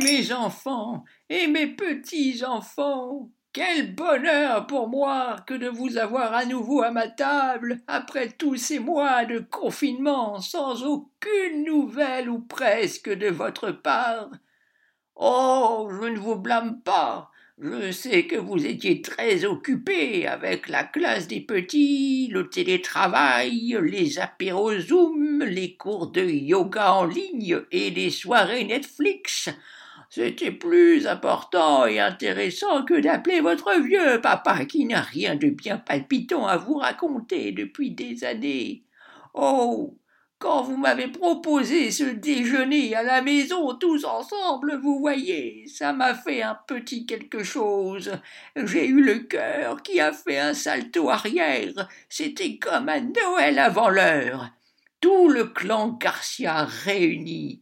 mes enfants et mes petits-enfants, quel bonheur pour moi que de vous avoir à nouveau à ma table après tous ces mois de confinement sans aucune nouvelle ou presque de votre part. Oh. Je ne vous blâme pas. Je sais que vous étiez très occupé avec la classe des petits, le télétravail, les apéros Zoom, les cours de yoga en ligne et les soirées Netflix. C'était plus important et intéressant que d'appeler votre vieux papa qui n'a rien de bien palpitant à vous raconter depuis des années. Oh. Quand vous m'avez proposé ce déjeuner à la maison tous ensemble, vous voyez, ça m'a fait un petit quelque chose. J'ai eu le cœur qui a fait un salto arrière. C'était comme un Noël avant l'heure. Tout le clan Garcia réuni.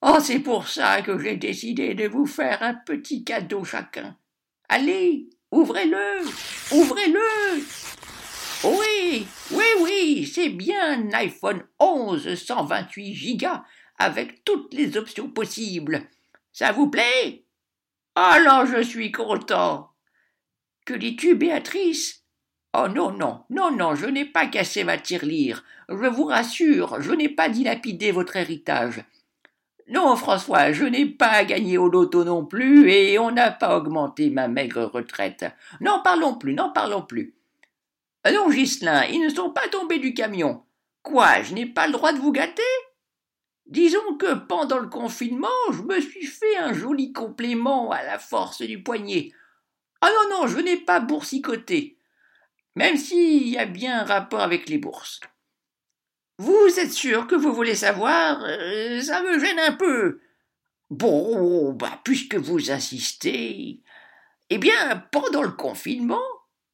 Oh, c'est pour ça que j'ai décidé de vous faire un petit cadeau chacun. Allez, ouvrez-le, ouvrez-le. Oui, oui, oui, c'est bien un iPhone 11 128 Go avec toutes les options possibles. Ça vous plaît? Alors je suis content. Que dis-tu, Béatrice? Oh non, non, non, non, je n'ai pas cassé ma tirelire. Je vous rassure, je n'ai pas dilapidé votre héritage. Non, François, je n'ai pas gagné au loto non plus, et on n'a pas augmenté ma maigre retraite. N'en parlons plus, n'en parlons plus. Allons, Ghislain, ils ne sont pas tombés du camion. Quoi, je n'ai pas le droit de vous gâter? Disons que pendant le confinement, je me suis fait un joli complément à la force du poignet. Ah non, non, je n'ai pas boursicoté. Même s'il y a bien un rapport avec les bourses. Vous êtes sûr que vous voulez savoir euh, Ça me gêne un peu. Bon, bah, puisque vous insistez. Eh bien, pendant le confinement,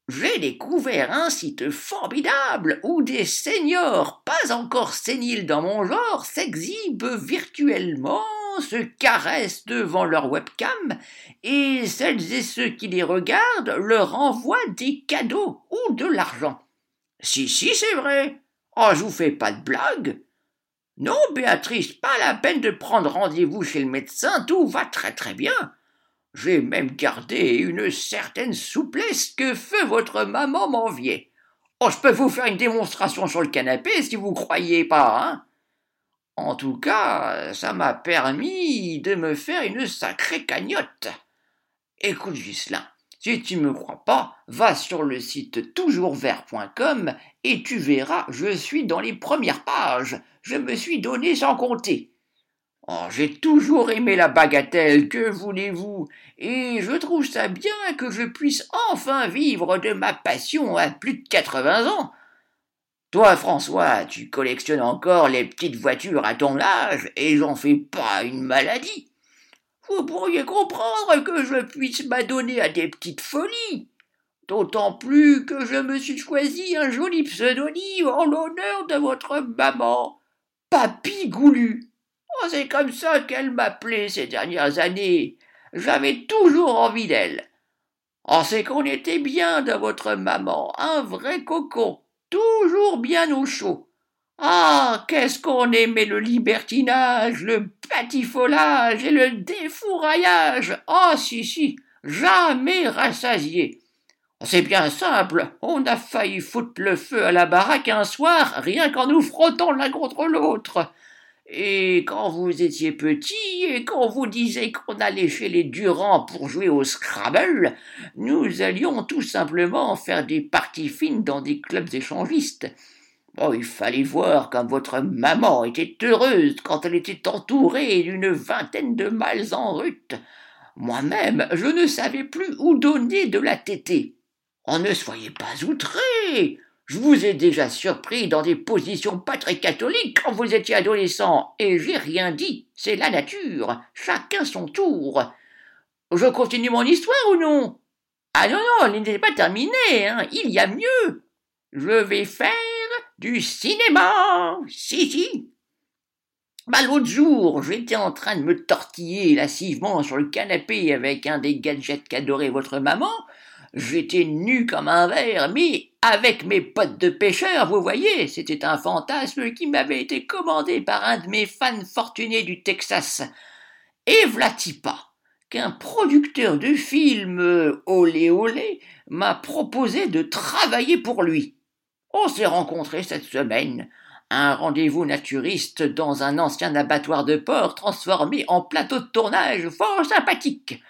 j'ai découvert un site formidable où des seniors pas encore séniles dans mon genre s'exhibent virtuellement, se caressent devant leur webcam, et celles et ceux qui les regardent leur envoient des cadeaux ou de l'argent. Si, si, c'est vrai. Oh, je vous fais pas de blague. Non, Béatrice, pas la peine de prendre rendez-vous chez le médecin, tout va très très bien. J'ai même gardé une certaine souplesse que feu votre maman m'enviait. Oh, je peux vous faire une démonstration sur le canapé si vous croyez pas, hein. En tout cas, ça m'a permis de me faire une sacrée cagnotte. Écoute, Ghislain, si tu me crois pas, va sur le site toujourvert.com et tu verras, je suis dans les premières pages. Je me suis donné sans compter. Oh, j'ai toujours aimé la bagatelle, que voulez-vous, et je trouve ça bien que je puisse enfin vivre de ma passion à plus de quatre-vingts ans. Toi, François, tu collectionnes encore les petites voitures à ton âge, et j'en fais pas une maladie. Vous pourriez comprendre que je puisse m'adonner à des petites folies. D'autant plus que je me suis choisi un joli pseudonyme en l'honneur de votre maman, Papy Goulu. Oh, c'est comme ça qu'elle m'appelait ces dernières années. J'avais toujours envie d'elle. Oh, c'est qu'on était bien de votre maman, un vrai coco, toujours bien au chaud. Ah, qu'est-ce qu'on aimait le libertinage, le batifolage et le défouraillage. Ah, si, si, jamais rassasié. Oh, c'est bien simple, on a failli foutre le feu à la baraque un soir, rien qu'en nous frottant l'un contre l'autre. Et quand vous étiez petit, et quand vous disiez qu'on allait chez les Durand pour jouer au Scrabble, nous allions tout simplement faire des parties fines dans des clubs échangistes. Bon, il fallait voir comme votre maman était heureuse quand elle était entourée d'une vingtaine de mâles en rute. Moi-même, je ne savais plus où donner de la tétée. On ne soyez pas outré. Je vous ai déjà surpris dans des positions pas très catholiques quand vous étiez adolescent, et j'ai rien dit. C'est la nature. Chacun son tour. Je continue mon histoire ou non? Ah non, non, elle n'est pas terminée, hein. Il y a mieux. Je vais faire du cinéma. Si, si. Bah, l'autre jour, j'étais en train de me tortiller lascivement sur le canapé avec un des gadgets qu'adorait votre maman, J'étais nu comme un verre, mais avec mes potes de pêcheurs, vous voyez, c'était un fantasme qui m'avait été commandé par un de mes fans fortunés du Texas. Et vlati pas qu'un producteur de film euh, olé olé m'a proposé de travailler pour lui. On s'est rencontrés cette semaine. Un rendez-vous naturiste dans un ancien abattoir de porc transformé en plateau de tournage fort sympathique.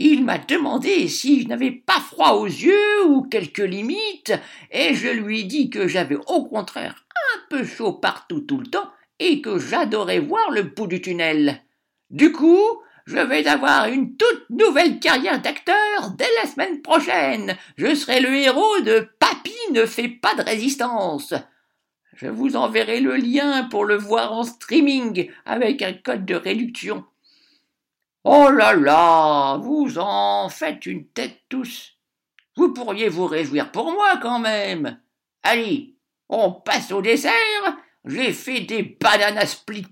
Il m'a demandé si je n'avais pas froid aux yeux ou quelques limites, et je lui ai dit que j'avais au contraire un peu chaud partout tout le temps et que j'adorais voir le bout du tunnel. Du coup, je vais avoir une toute nouvelle carrière d'acteur dès la semaine prochaine. Je serai le héros de Papy ne fait pas de résistance. Je vous enverrai le lien pour le voir en streaming avec un code de réduction. Oh là là, vous en faites une tête tous. Vous pourriez vous réjouir pour moi quand même. Allez, on passe au dessert. J'ai fait des bananas split